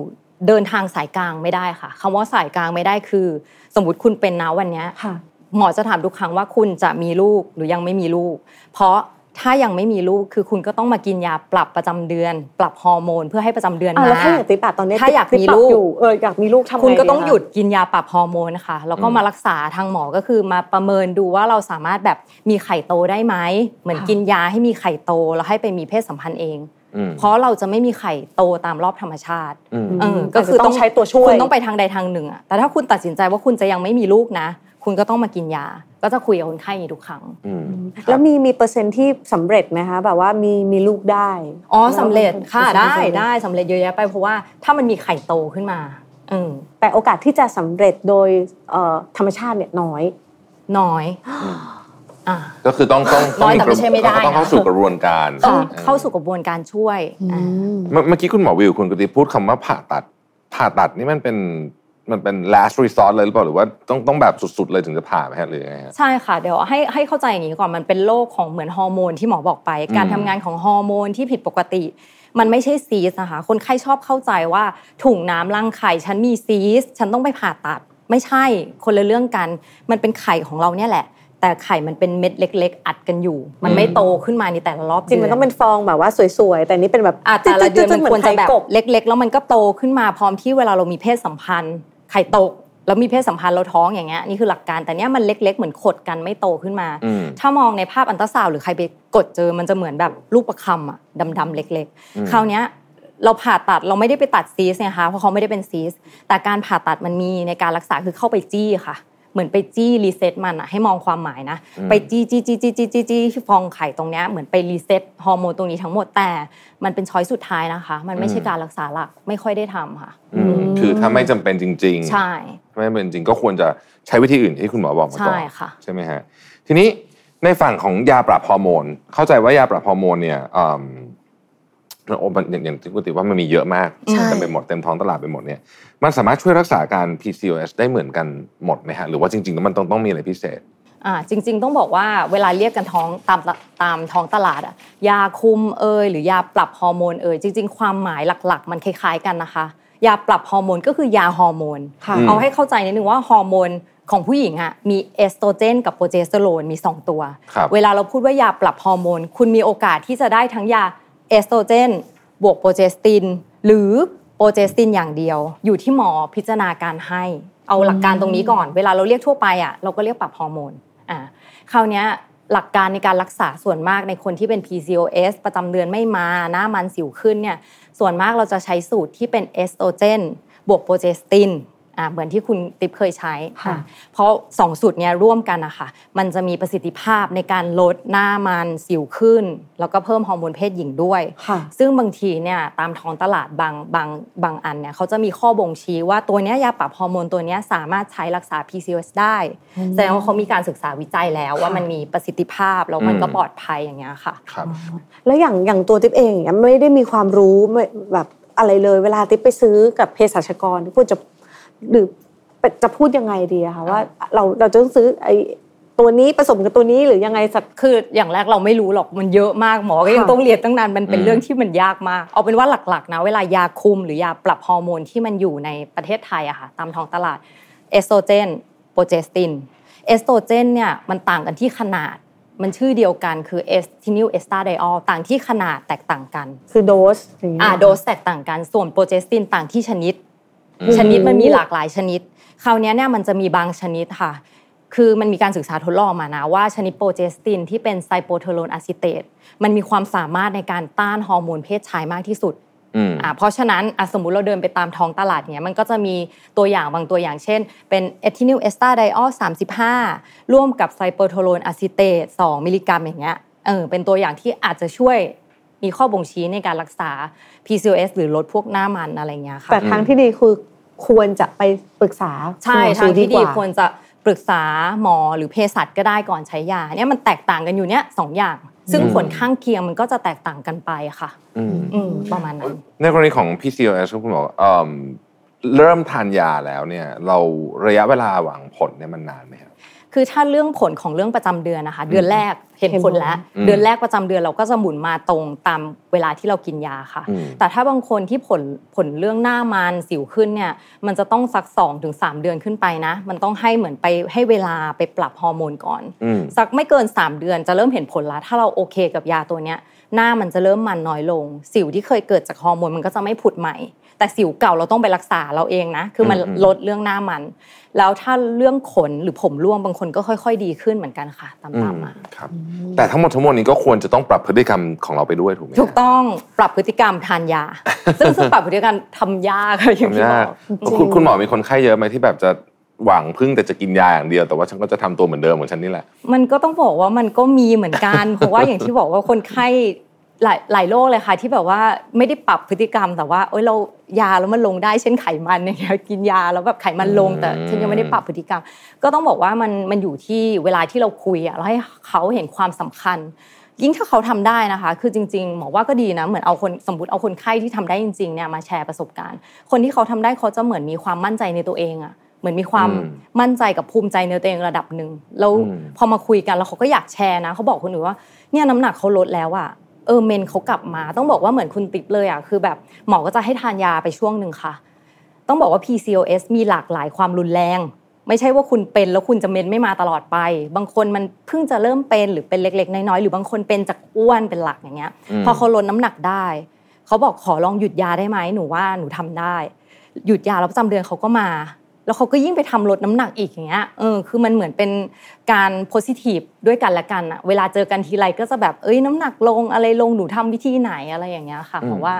เดินทางสายกลางไม่ได้ค่ะคำว่าสายกลางไม่ได้คือ สมมติคุณเป็นนะวันเนี้ยค่ะหมอจะถามทุกครั้งว่าคุณจะมีลูกหรือยังไม่มีลูก เพราะถ้ายังไม่มีลูกคือคุณก็ต้องมากินยาปรับประจำเดือน ปรับฮอร์โมนเพื่อให้ประจำเดือนอะมาแล้วถ้าอยากติ๊บอะตอนนี้ถ้าอยากติ๊บมีปรับลูกอยู่เอออยากมีลูกทำไงคุณก็ต้องะะหยุดกินยาปรับฮอร์โมนนะคะแล้วก็มารักษาทางหมอก็คือมาประเมินดูว่าเราสามารถแบบมีไข่โตได้ไหมเหมือนกินยาให้มีไข่โตแล้วให้ไปมีเพศสัมพันธ์เองอืม เพราะเราจะไม่มีไข่โตตามรอบธรรมชาติอืมเออมก็คือแต่จะต้องใช้ตัวช่วย คุณต้องไปทางใดทางหนึ่งอะแต่ถ้าคุณตัดสินใจว่าคุณจะยังไม่มีลูกนะ คุณก็ต้องมากินยา ก็จะคุยกับคนไข้อย่างนี้ทุกครั้งอืมแล้วมีมีเปอร์เซ็นต์ที่สำเร็จไหมคะแบบว่ามีมีลูกได้ อ๋อสำเร็จค่ะแล้วได้ได้สำเร็จเยอะแยะไปเพราะว่าถ้ามันมีไข่โตขึ้นมาเออแต่โอกาสที่จะสำเร็จโดยเอ่อธรรมชาติเนี่ยน้อย น้อยอ่า ก็คือต้องต้องน้อยแต่ไม่ใช่ไม่ได้นะต้องเข้าสู่กระบวนการต้องออเข้าสู่กระบวนการช่วยอ่าเมื่อเมื่อกี้คุณหมอวิวคุณกติพูดคำว่าผ่าตัด ผ่าตัดนี่มันเป็นมันเป็น last resort เลยหรือเปล่าหรือว่าต้องต้องแบบสุดๆเลยถึงจะผ่าไหมฮะหรือยังไงฮะใช่ค่ะเดี๋ยวให้ให้เข้าใจอย่างนี้ก่อนมันเป็นโรคของเหมือนฮอร์โมนที่หมอบอกไป การทำงานของฮอร์โมนที่ผิดปกติ มันไม่ใช่ซีสนะคะคนไข้ชอบเข้าใจว่าถุงน้ำรังไข่ฉันมีซีสต์ฉันต้องไปผ่าตัด ไม่ใช่คนละเรื่องกัน มันเป็นไข่ของเราเนี่ยแหละ แต่ไข่มันเป็นเม็ดเล็ก ๆ อัดกันอยู่ มันไม่โตขึ้นมาในแต่ละรอบจริงมันต้องเป็นฟองแบบว่าสวยๆ แต่นี่เป็นแบบอาแต่ละเดือนมันควรจะแบบกบเล็ก ๆ แล้วมันก็โตขึ้นมาพร้อมที่เวลาเรามีเพศสัมพันธ์ ไข่ตกแล้วมีเพศสัมพันธ์เราท้องอย่างเงี้ยนี่คือหลักการแต่เนี้ยมันเล็ก ๆ เหมือนขดกันไม่โตขึ้นมาอืมถ้ามองในภาพอัลตราซาวด์หรือใครไปกดเจอมันจะเหมือนแบบลูกประคำอะดำๆเล็ก ๆ คราวเนี้ยเราผ่าตัดเราไม่ได้ไปตัดซีสต์เนี่ยค่ะเพราะเขาไม่ได้เป็นซีสต์แต่การผ่าตัดมันมีในการรักษาคือเข้าไปจี้ค่ะ เหมือนไปจี้ reset มันอะให้มองความหมายนะ ไปจี้จี้จี้จี้จี้จี้จี้ที่ฟองไข่ตรงเนี้ยเหมือนไป reset ฮอร์โมนตรงนี้ทั้งหมดแต่มันเป็น choice สุดท้ายนะคะ มันไม่ใช่การรักษาหลักไม่ค่อยได้ทำค่ะอืมคือถ้าไม่จำเป็นจริง ๆ ใช่ถ้าไม่จำเป็นจริงก็ควรจะใช้วิธีอื่นที่คุณหมอบอกมาก่อนใช่ค่ะใช่ไหมฮะทีนี้ในฝั่งของยาปรับฮอร์โมน เข้าใจว่ายาปรับฮอร์โมนเนี่ยอืม โอ้มันอย่างอย่างที่คุณติว่ามันมีเยอะมากใช่เต็มไปหมดเต็มท้องตลาดไปหมดเนี่ยมันสามารถช่วยรักษาการ PCOS ได้เหมือนกันหมดไหมฮะหรือว่าจริงๆแล้วมันต้องต้องมีอะไรพิเศษอ่าจริง ๆ ต้องบอกว่าเวลาเรียกกันท้องตามตามท้องตลาดอะยาคุมเอยหรือยาปรับฮอร์โมนเอยจริง ๆ ความหมายหลัก ๆ มันคล้ายๆกันนะคะ ยาปรับฮอร์โมนก็คือยาฮอร์โมนค่ะเอาให้เข้าใจนิดนึงว่าฮอร์โมนของผู้หญิงอะมีเอสโตรเจนกับโปรเจสเตอโรนมี 2 ตัวครับเวลาเราพูดว่ายาปรับฮอร์โมนคุณมีโอกาสที่จะได้ทั้งยา เอสโตรเจนบวกโปรเจสติน หรือโปรเจสตินอย่างเดียว อยู่ที่หมอพิจารณาการให้ เอาหลักการตรงนี้ก่อน เวลาเราเรียกทั่วไปอะเราก็เรียกปรับฮอร์โมนอ่าคราวเนี้ยหลักการในการรักษาส่วนมากในคนที่เป็น PCOS ประจำเดือนไม่มาหน้ามันสิวขึ้นเนี่ยส่วนมากเราจะใช้สูตรที่เป็นเอสโตรเจนบวกโปรเจสติน อ่าเหมือนที่คุณติ๊บเคยใช้ค่ะเพราะสองสูตรเนี้ยร่วมกันนะคะมันจะมีประสิทธิภาพในการลดหน้ามันสิวขึ้น แล้วก็เพิ่มฮอร์โมนเพศหญิงด้วยค่ะซึ่งบางทีเนี่ยตามท้องตลาดบางบางบางอันเนี่ยเขาจะมีข้อบ่งชี้ว่าตัวเนี้ยยาปรับฮอร์โมนตัวเนี้ยสามารถใช้รักษา PCOS ได้ แสดงว่าเขามีการศึกษาวิจัยแล้วว่ามันมีประสิทธิภาพแล้วมันก็อืมปลอดภัยอย่างเงี้ยค่ะครับแล้วอย่างอย่างตัวติ๊บเองอย่างเงี้ยไม่ได้มีความรู้ไม่แบบอะไรเลยเวลาติ๊บไปซื้อกับเภสัชกรควรจะ หรือจะพูดยังไงดีอะคะว่าเราเราจะต้องซื้อไอ้ตัวนี้ผสมกับตัวนี้หรือยังไงสักคืออย่างแรกเราไม่รู้หรอกมันเยอะมากหมอก็ยังค่ะต้องเรียนตั้งนานมันเป็นอืมเรื่องที่มันยากมาก เอาเป็นว่าหลักๆนะเวลายาคุมหรือยาปรับฮอร์โมนที่มันอยู่ในประเทศไทยอะค่ะตามท้องตลาดเอสโตรเจนโปรเจสตินเอสโตรเจนเนี่ยมันต่างกันที่ขนาดมันชื่อเดียวกันคือ ethinyl estradiol ต่างที่ขนาดแตกต่างกัน คือโดสอย่างเงี้ยอ่าโดสแตกต่างกันส่วน progestin ต่างที่ชนิดอืม ชนิดมันมีหลากหลายชนิด คราวเนี้ยเนี่ยมันจะมีบางชนิดค่ะ คือมันมีการศึกษาทดลองมานะว่าชนิด progestin ที่เป็น cyproterone acetate มันมีความสามารถในการต้านฮอร์โมนเพศชายมากที่สุดอืมอ่าเพราะฉะนั้นอะสมมุติเราเดินไปตามท้องตลาดเนี้ยมันก็จะมีตัวอย่างบางตัวอย่างเช่น เป็น ethinyl estradiol 35ร่วมกับ cyproterone acetate 2มิลลิกรัมอย่างเงี้ยเออเป็นตัวอย่างที่อาจจะช่วย มีข้อบ่งชี้ในการรักษา PCOS หรือลดพวกหน้ามันอะไรเงี้ยค่ะแต่ทางที่ดีคือควรจะไปปรึกษาใช่คุณหมอทางที่ดีกควรจะปรึกษาหมอหรือเภสัชก็ได้ก่อนใช้ยาเนี่ยมันแตกต่างกันอยู่เนี่ยสองอย่าง ซึ่งอืมผลข้างเคียงมันก็จะแตกต่างกันไปค่ะอืมอืมประมาณนั้นในกรณีของ PCOS ครับคุณหมอเอิ่มเริ่มทานยาแล้วเนี่ย เราระยะเวลาหวังผลเนี่ยมันนานไหมครับ คือถ้าเรื่องผลของเรื่องประจำเดือนนะคะ เดือนแรกเห็นเห็นผผลลแล้วอืมเดือนแรกประจำเดือนเราก็จะหมุนมาตรงตามเวลาที่เรากินยาค่ะอืมแต่ถ้าบางคนที่ผลผลเรื่องหน้ามันสิวขึ้นเนี่ยมันจะต้องสัก2อถึงสเดือนขึ้นไปนะ มันต้องให้เหมือนไปให้เวลาไปปรับฮอร์โมนก่อนอืมสักไม่เกิน 3 เดือนจะเริ่มเห็นผลแล้วถ้าเราโอเคกับยาตัวเนี้ยหน้ามันจะเริ่มมันน้อยลง สิวที่เคยเกิดจากฮอร์โมนมันก็จะไม่ผุดใหม่ แต่สิวเก่าเราต้องไปรักษาเราเองนะ คือมันอืมลดเรื่องหน้ามัน แล้วถ้าเรื่องขนหรือผมร่วงบางคนก็ค่อย ๆ ดีขึ้นเหมือนกันค่ะ ตามอืๆมมาครับ แต่ทั้งหมดทั้งมวลนี้ก็ควรจะต้องปรับพฤติกรรมของเราไปด้วยถูกไหมถูกต้องปรับพฤติกรรมทานยา ซึ่งซึ่งปรับพฤติกรรมทำยากค่ะอย่างทำที่บยาอกกคุณคุณหมอมีคนไข้เยอะไหมที่แบบจะหวังพึ่งแต่จะกินยาอย่างเดียวแต่ว่าฉันก็จะทำตัวเหมือนเดิมของฉันนี่แหละ มันก็ต้องบอกว่ามันก็มีเหมือนกัน เพราะว่าอย่างที่บอกว่าคนไข้ หลายหลายโรคเลยค่ะ ที่แบบว่าไม่ได้ปรับพฤติกรรม แต่ว่าเอ้ยเรายาแล้วมันลงได้เช่นไขมันอย่างเงี้ยกินยาแล้วแบบไขมันลงแต่ฉันยังไม่ได้ปรับพฤติกรรม ก็ต้องบอกว่ามันมันอยู่ที่เวลาที่เราคุยอะเราให้เขาเห็นความสำคัญ ยิ่งถ้าเขาทำได้นะคะ คือจริงๆหมอว่าก็ดีนะเหมือนเอาคนสมมติเอาคนไข้ที่ทำได้จริงๆเนี่ยมาแชร์ประสบการณ์ คนที่เขาทำได้เขาจะเหมือนมีความมั่นใจในตัวเองอะเหมือนมีความอืมมั่นใจกับภูมิใจในตัวเองระดับหนึ่งแล้วอืมพอมาคุยกันแล้วเขาก็อยากแชร์นะเขาบอกคนอื่นว่าเนี่ยน้ำหนักเขาลดแล้วอะ เออเมนเขากลับมา ต้องบอกว่าเหมือนคุณติ๊บเลยอะคือแบบหมอก็จะให้ทานยาไปช่วงหนึ่งค่ะ ต้องบอกว่า PCOS มีหลากหลายความรุนแรง ไม่ใช่ว่าคุณเป็นแล้วคุณจะเมนไม่มาตลอดไป บางคนมันเพิ่งจะเริ่มเป็นหรือเป็นเล็ก ๆ น้อยๆหรือบางคนเป็นจากอ้วนเป็นหลักอย่างเงี้ยอืมพอเขาลดน้ำหนักได้เขาบอกขอลองหยุดยาได้ไหมหนูว่าหนูทำได้ หยุดยาแล้วประจำเดือนเขาก็มา แล้วเขาก็ยิ่งไปทำลดน้ำหนักอีกอย่างเงี้ยเออคือมันเหมือนเป็นการโพสิทีฟด้วยกันและกันอะเวลาเจอกันทีไรก็จะแบบเอ้ยน้ำหนักลงอะไรลงหนูทำวิธีไหนอะไรอย่างเงี้ยค่ะเพราะว่า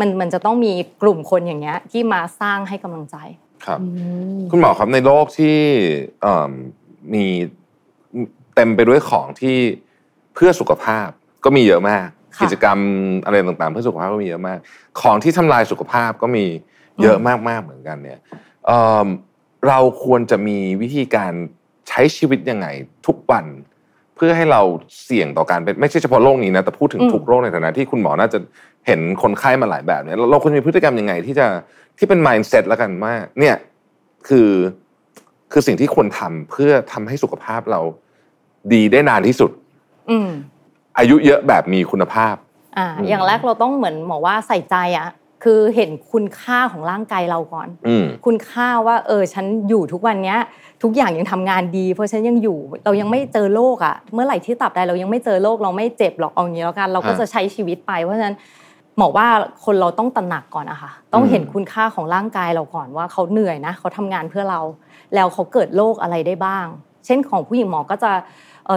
มันมันจะต้องมีกลุ่มคนอย่างเงี้ยที่มาสร้างให้กำลังใจครับ คุณหมอครับในโลกที่เอิ่มมีเต็มไปด้วยของที่เพื่อสุขภาพก็มีเยอะมากค่ะกิจกรรมอะไรต่างๆ เพื่อสุขภาพก็มีเยอะมาก ของที่ทำลายสุขภาพก็มีเยอะมากๆเหมือนกันเนี่ย เอิ่มเราควรจะมีวิธีการใช้ชีวิตยังไงทุกวัน เพื่อให้เราเสี่ยงต่อการเป็นไม่ใช่เฉพาะโรคนี้นะแต่พูดถึงอืมทุกโรคในฐานะที่คุณหมอน่าจะเห็นคนไข้มาหลายแบบเนี่ยเราเราควรมีพฤติกรรมยังไง ที่จะที่เป็น mindset แล้วกันว่าเนี่ยคือคือสิ่งที่ควรทำเพื่อทำให้สุขภาพเราดีได้นานที่สุด อืมอายุเยอะแบบมีคุณภาพ อ่าอืมอย่างแรกเราต้องเหมือนหมอว่าใส่ใจอะ คือเห็นคุณค่าของร่างกายเราก่อนอืมคุณค่าว่า เออ ฉันอยู่ทุกวันเนี้ย ทุกอย่างยังทำงานดี เพราะฉันยังอยู่เรายังไม่เจอโรคอะเมื่อไหร่ที่ตับใดเรายังไม่เจอโรคเราไม่เจ็บหรอกเอางี้แล้วกัน เราก็ฮะจะใช้ชีวิตไป เพราะฉะนั้นหมอว่าคนเราต้องตระหนักก่อนนะคะต้องเห็นคุณค่าของร่างกายเราก่อนว่าเขาเหนื่อยนะเขาทำงานเพื่อเรา แล้วเขาเกิดโรคอะไรได้บ้าง เช่นของผู้หญิงหมอก็จะเอ่อ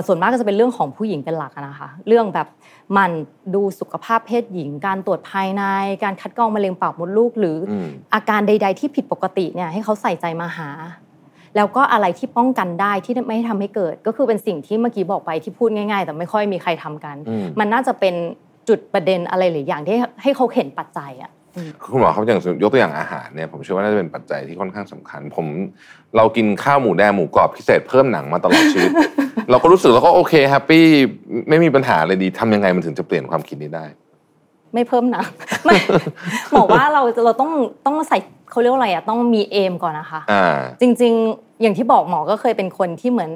ส่วนมากก็จะเป็นเรื่องของผู้หญิงเป็นหลักอะนะคะ เรื่องแบบหมันดูสุขภาพเพศหญิง การตรวจภายใน การคัดกรองมะเร็งปากมดลูก หรืออมอาการใด ๆ ที่ผิดปกติเนี่ยให้เขาใส่ใจมาหา แล้วก็อะไรที่ป้องกันได้ที่ไม่ให้ทำให้เกิด ก็คือเป็นสิ่งที่เมื่อกี้บอกไปที่พูดง่าย ๆ แต่ไม่ค่อยมีใครทำกันอืมมันน่าจะเป็นจุดประเด็นอะไรหรืออย่างที่ให้เขาเห็นปัจจัยอะ คุณหมอครับอย่างยกตัวอย่างอาหารเนี่ยผมเชื่อว่าน่าจะเป็นปัจจัยที่ค่อนข้างสำคัญ ผมเรากินข้าวหมูแดงหมูกรอบพิเศษเพิ่มหนังมาตลอดชีวิต เราก็รู้สึกแล้วก็โอเค happy ไม่มีปัญหาเลยดีทำยังไงมันถึงจะเปลี่ยนความคิดนี้ได้ ไม่เพิ่มหนังไม่บอกว่าเราเราต้องต้องใส่เขาเรียกว่าอะไรอะต้องมี aim ก่อนนะคะอ่าจริง ๆ อย่างที่บอกหมอก็เคยเป็นคนที่เหมือน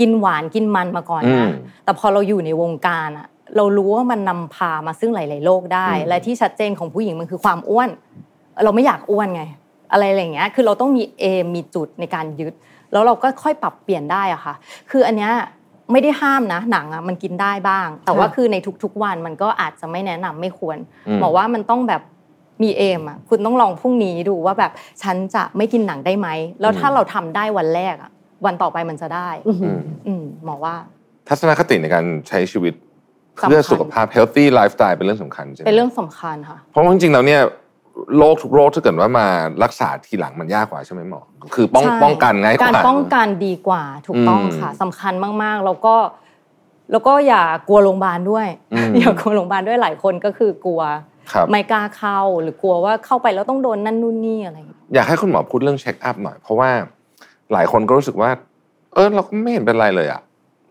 กินหวานกินมันมาก่อนอืมนะแต่พอเราอยู่ในวงการอะ เรารู้ว่ามันนำพามาซึ่งหลาย ๆ โรคได้อืมและที่ชัดเจนของผู้หญิงมันคือความอ้วน เราไม่อยากอ้วนไง อะไรอย่างเงี้ย คือเราต้องมีเอมมีจุดในการยึด แล้วเราก็ค่อยปรับเปลี่ยนได้อะค่ะ คืออันเนี้ยไม่ได้ห้ามนะ หนังอะมันกินได้บ้าง แต่ว่าคือในทุก ๆ วันมันก็อาจจะไม่แนะนำไม่ควรอืมบอกว่ามันต้องแบบมีเอมอะคุณต้องลองพรุ่งนี้ดูว่าแบบฉันจะไม่กินหนังได้ไหม แล้วถ้าเราทำได้วันแรกอะวันต่อไปมันจะได้ อื้อหืออืมอืมหมอว่า ทัศนคติในการใช้ชีวิต เพื่อสำคัญสุขภาพ healthy lifestyle เป็นเรื่องสำคัญใช่ไหมเป็นเรื่องสำคัญค่ะ เพราะว่าจริงๆแล้วเนี่ยโรคทุกโรคถ้าเกิดว่ามารักษาทีหลังมันยากกว่าใช่ไหมหมอ คือป้องใช่ป้องกันง่ายกว่า การป้องกันดีกว่าถูกต้องอืมค่ะสำคัญมากๆ แล้วก็ แล้วก็อย่ากลัวโรงพยาบาลด้วยอืมอย่ากลัวโรงพยาบาลด้วยหลายคนก็คือกลัวครับไม่กล้าเข้าหรือกลัวว่าเข้าไปแล้วต้องโดนนั่นนู่นนี่อะไรอย่างเงี้ยอยากให้คุณหมอพูดเรื่องเช็คอัพหน่อย เพราะว่าหลายคนก็รู้สึกว่า เออเราก็ไม่เห็นเป็นไรเลยอะ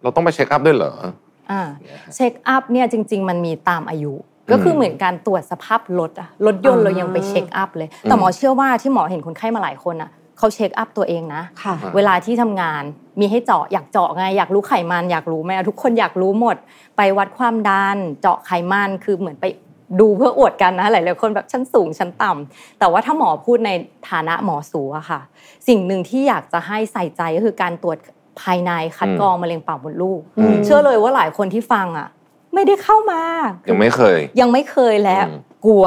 เราต้องไป check up ด้วยเหรออ่า check up เนี่ยจริง ๆ มันมีตามอายุก็คือเหมือนการตรวจสภาพรถอะรถยนต์อ่าเรายังไป check up เลย แต่หมอเชื่อว่าที่หมอเห็นคนไข้มาหลายคนอะเขา check up ตัวเองนะค่ะเวลาที่ทำงานมีให้เจาะอยากเจาะไงอยากรู้ไขมันอยากรู้ไหมทุกคนอยากรู้หมด ไปวัดความดันเจาะไขมันคือเหมือนไปดูเพื่ออวดกันนะหลายๆคนแบบชั้นสูงชั้นต่ำแต่ว่าถ้าหมอพูดในฐานะหมอสูอะค่ะ สิ่งหนึ่งที่อยากจะให้ใส่ใจก็คือการตรวจ ภายในคัดกรองมะเร็งปากมดลูกอืมเชื่อเลยว่าหลายคนที่ฟังอะไม่ได้เข้ามายัยังไม่เคย ยังไม่เคยและอืมกลัว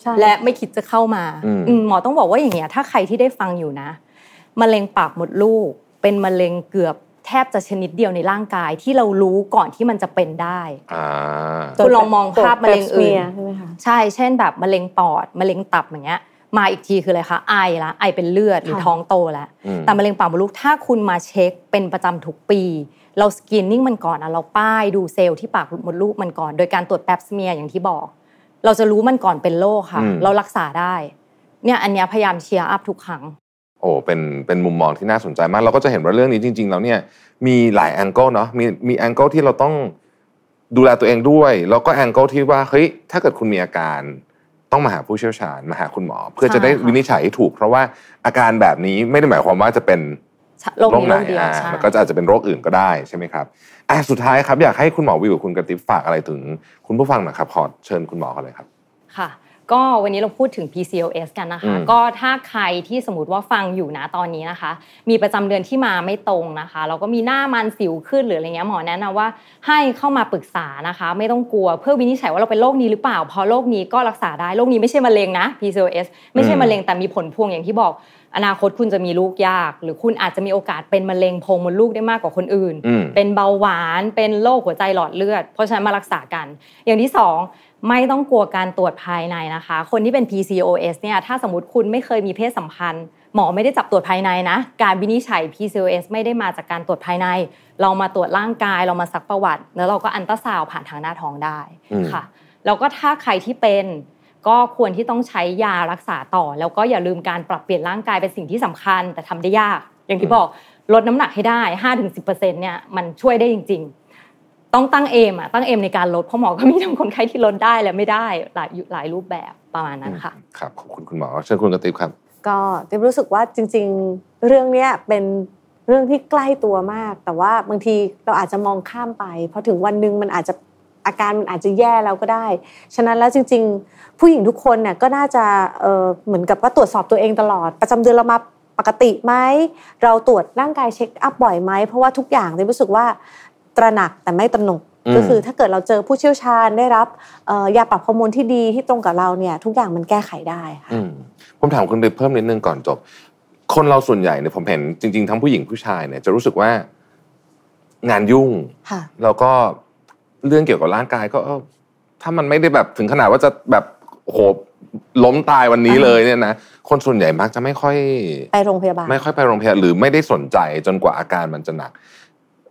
ใช่และไม่คิดจะเข้ามาอืมอืมหมอต้องบอกว่าอย่างเงี้ยถ้าใครที่ได้ฟังอยู่นะมะเร็งปากมดลูก เป็นมะเร็งเกือบแทบจะชนิดเดียวในร่างกายที่เรารู้ก่อนที่มันจะเป็นได้อ่าคุณลองมองภาพมะเร็งอื่นใช่ไหมคะใช่เช่นแบบมะเร็งปอดมะเร็งตับอย่างเงี้ย มาอีกทีคืออะไรคะไอละไอเป็นเลือดหรือค่ะท้องโตแล้วอืมแต่มะเร็งปากมดลูกถ้าคุณมาเช็คเป็นประจำทุกปี เรา screening มันก่อนอะเราป้ายดูเซลล์ที่ปากมดลูกมันก่อน โดยการตรวจ Pap smear อย่างที่บอก เราจะรู้มันก่อนเป็นโรคค่ะอืมเรารักษาได้ เนี่ยอันเนี้ยพยายาม cheer up ทุกครั้งโอ้เป็นเป็นมุมมองที่น่าสนใจมากเราก็จะเห็นว่าเรื่องนี้จริง ๆ แล้วเนี่ยมีหลาย angle เนาะมีมี angle ที่เราต้องดูแลตัวเองด้วย แล้วก็แองเกิลที่ว่าเฮ้ยถ้าเกิดคุณมีอาการ ต้องมาหาผู้เชี่ยวชาญมาหาคุณหมอ เพื่อจะได้ใช่ค่ะวินิจฉัยให้ถูก เพราะว่าอาการแบบนี้ไม่ได้หมายความว่าจะเป็นโรคโรคนี้ไหนโรคเดียวอ่าใช่มันก็จะอาจจะเป็นโรคอื่นก็ได้ใช่ไหมครับอะสุดท้ายครับอยากให้คุณหมอวิวกับคุณกระติบฝากอะไรถึง คุณผู้ฟังหน่อยครับขอเชิญคุณหมอกันเลยครับ ค่ะ ก็วันนี้เราพูดถึง PCOS กันนะคะอืมก็ถ้าใครที่สมมติว่าฟังอยู่นะตอนนี้นะคะ มีประจำเดือนที่มาไม่ตรงนะคะแล้วก็มีหน้ามันสิวขึ้นหรืออะไรเงี้ยหมอแนะนำว่าให้เข้ามาปรึกษานะคะ ไม่ต้องกลัวเพื่อวินิจฉัยว่าเราเป็นโรคนี้หรือเปล่าเพราะโรคนี้ก็รักษาได้โรคนี้ไม่ใช่มะเร็งนะ PCOS ไม่ใช่มะเร็งแต่มีผลพวงอย่างที่บอก อนาคตคุณจะมีลูกยาก หรือคุณอาจจะมีโอกาสเป็นมะเร็งโพรงมดลูกได้มากกว่าคนอื่นอืมเป็นเบาหวานเป็นโรคหัวใจหลอดเลือด เพราะฉะนั้นมารักษากัน อย่างที่สองไม่ต้องกลัวการตรวจภายในนะคะ คนที่เป็น PCOS เนี่ยถ้าสมมติคุณไม่เคยมีเพศสัมพันธ์หมอไม่ได้จับตรวจภายในนะ การวินิจฉัย PCOS ไม่ได้มาจากการตรวจภายใน เรามาตรวจร่างกายเรามาซักประวัติ แล้วเราก็อันตราซาวด์ผ่านทางหน้าท้องได้อืมค่ะ แล้วก็ถ้าใครที่เป็น ก็ควรที่ต้องใช้ยารักษาต่อ แล้วก็อย่าลืมการปรับเปลี่ยนร่างกายเป็นสิ่งที่สำคัญ แต่ทำได้ยาก อย่างที่บอกลดน้ำหนักให้ได้5-10%เนี่ยมันช่วยได้จริง ๆ ต้องตั้งเอมอะตั้งเอมในการลดเพราะหมอก็มีทั้งคนไข้ที่ลดได้และไม่ได้หลายหลายรูปแบบประมาณนั้นค่ะครับขอบคุณคุณหมอเชิญคุณกระติบครับ ก็ติ๊บรู้สึกว่าจริง ๆ เรื่องเนี้ยเป็นเรื่องที่ใกล้ตัวมาก แต่ว่าบางทีเราอาจจะมองข้ามไปพอถึงวันหนึ่งมันอาจจะ อาการมันอาจจะแย่แล้วก็ได้ ฉะนั้นแล้วจริง ๆ ผู้หญิงทุกคนเนี่ยก็น่าจะเอ่อเหมือนกับว่าตรวจสอบตัวเองตลอด ประจำเดือนเรามาปกติไหมเราตรวจร่างกายเช็คอัพบ่อยไหมเพราะว่าทุกอย่างติ๊บรู้สึกว่าตระหนักแต่ไม่ตระหนกอืมก็คือถ้าเกิดเราเจอผู้เชี่ยวชาญได้รับเอ่อยาปรับฮอร์โมนที่ดีที่ตรงกับเราเนี่ย ทุกอย่างมันแก้ไขได้ค่ะอืมผมถามคุณไปเพิ่มนิดนึงก่อนจบ คนเราส่วนใหญ่เนี่ยผมเห็นจริง ๆ ทั้งผู้หญิงผู้ชายเนี่ยจะรู้สึกว่างานยุ่งค่ะแล้วก็ เรื่องเกี่ยวกับร่างกายก็เออถ้ามันไม่ได้แบบถึงขนาดว่าจะแบบโอ้โหล้มตายวันนี้อ่าเลยเนี่ยนะคนส่วนใหญ่มักจะไม่ค่อยไปโรงพยาบาลไม่ค่อยไปโรงพยาบาลหรือไม่ได้สนใจจนกว่าอาการมันจะหนัก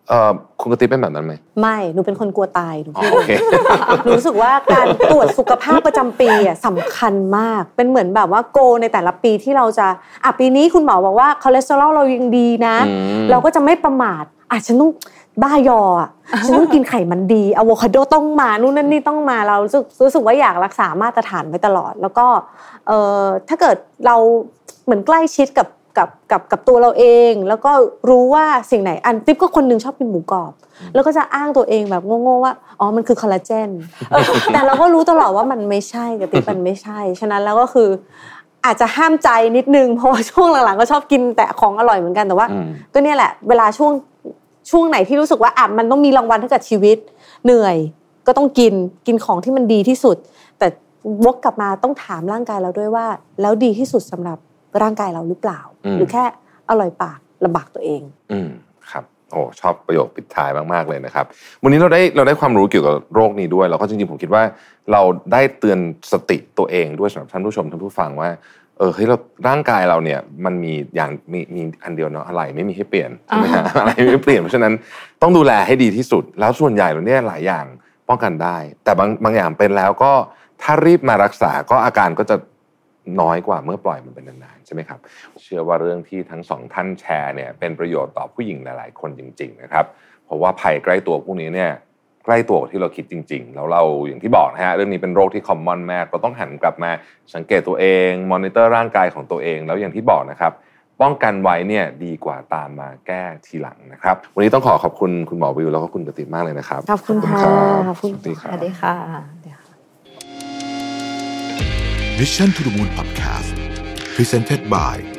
เอ่อคุณกระติบเป็นแบบนั้นไหมไม่หนูเป็นคนกลัวตายหนูอ๋อพูดโอเคหนูรู้สึกว่าการตรวจสุขภาพประจำปีอะสำคัญมากเป็นเหมือนแบบว่าโกในแต่ละปีที่เราจะอะปีนี้คุณหมอบอกว่าคอเลสเตอรอลเรายังดีนะอืมเราก็จะไม่ประมาทอะฉันต้อง บ้ายออะฉันต้องกินไขมันดีอะโวคาโดต้องมานู่นนั่นนี่ต้องมาเรารู้สึกรู้สึกว่าอยากรักษามาตรฐานไว้ตลอด แล้วก็เอ่อถ้าเกิดเราเหมือนใกล้ชิดกับกับกับกับตัวเราเอง แล้วก็รู้ว่าสิ่งไหนอันติ๊บก็คนหนึงชอบกินหมูกรอบ แล้วก็จะอ้างตัวเองแบบโง่ๆว่าอ๋อมันคือคอลลาเจนเออแต่เราก็รู้ตลอดว่ามันไม่ใช่กับติ๊บมันไม่ใช่ ฉะนั้นแล้วก็คืออาจจะห้ามใจนิดนึงเพราะว่าช่วงหลังๆก็ชอบกินแต่ของอร่อยเหมือนกันแต่ว่าอืมก็เนี่ยแหละ เวลาช่วง ช่วงไหนที่รู้สึกว่าอะมันต้องมีรางวัลให้กับชีวิต เหนื่อยก็ต้องกินกินของที่มันดีที่สุด แต่วกกลับมาต้องถามร่างกายเราด้วยว่า แล้วดีที่สุดสำหรับร่างกายเราหรือเปล่าอืมหรือแค่อร่อยปากลำบากตัวเอง อืมครับโอ้ชอบประโยคปิดท้ายมากๆเลยนะครับ วันนี้เราได้เราได้ความรู้เกี่ยวกับโรคนี้ด้วย แล้วก็จริงๆผมคิดว่า เราได้เตือนสติตัวเองด้วยสำหรับท่านผู้ชมท่านผู้ฟังว่า เออเฮ้ยเราร่างกายเราเนี่ยมันมีอย่างมีมีอันเดียวเนาะอะไรไม่มีให้เปลี่ยนใช่ไหมฮะอะไรไม่เปลี่ยนเพราะฉะนั้นต้องดูแลให้ดีที่สุด แล้วส่วนใหญ่เราเนี่ยหลายอย่างป้องกันได้ แต่บางบางอย่างเป็นแล้วก็ถ้ารีบมารักษาก็อาการก็จะน้อยกว่าเมื่อปล่อยมันเป็นนานๆใช่ไหมครับ เชื่อว่าเรื่องที่ทั้งสองท่านแชร์เนี่ยเป็นประโยชน์ต่อผู้หญิงหลาย ๆ คนจริง ๆ นะครับ เพราะว่าภัยใกล้ตัวพวกนี้เนี่ย ใกล้ตัวกว่าที่เราคิดจริง ๆ แล้วเราอย่างที่บอกนะฮะเรื่องนี้เป็นโรคที่คอมมอนมากเราต้องหันกลับมาสังเกตตัวเองมอนิเตอร์ร่างกายของตัวเอง แล้วอย่างที่บอกนะครับป้องกันไว้เนี่ยดีกว่าตามมาแก้ทีหลังนะครับ วันนี้ต้องขอขอบคุณคุณหมอวิวแล้วก็คุณกติกมากเลยนะครับขอบคุณค่ะรับขอบคุณสวัสดีคสรับวัสดีค่ะสวัสดีค่ะ Mission to the Moon Podcast Presented by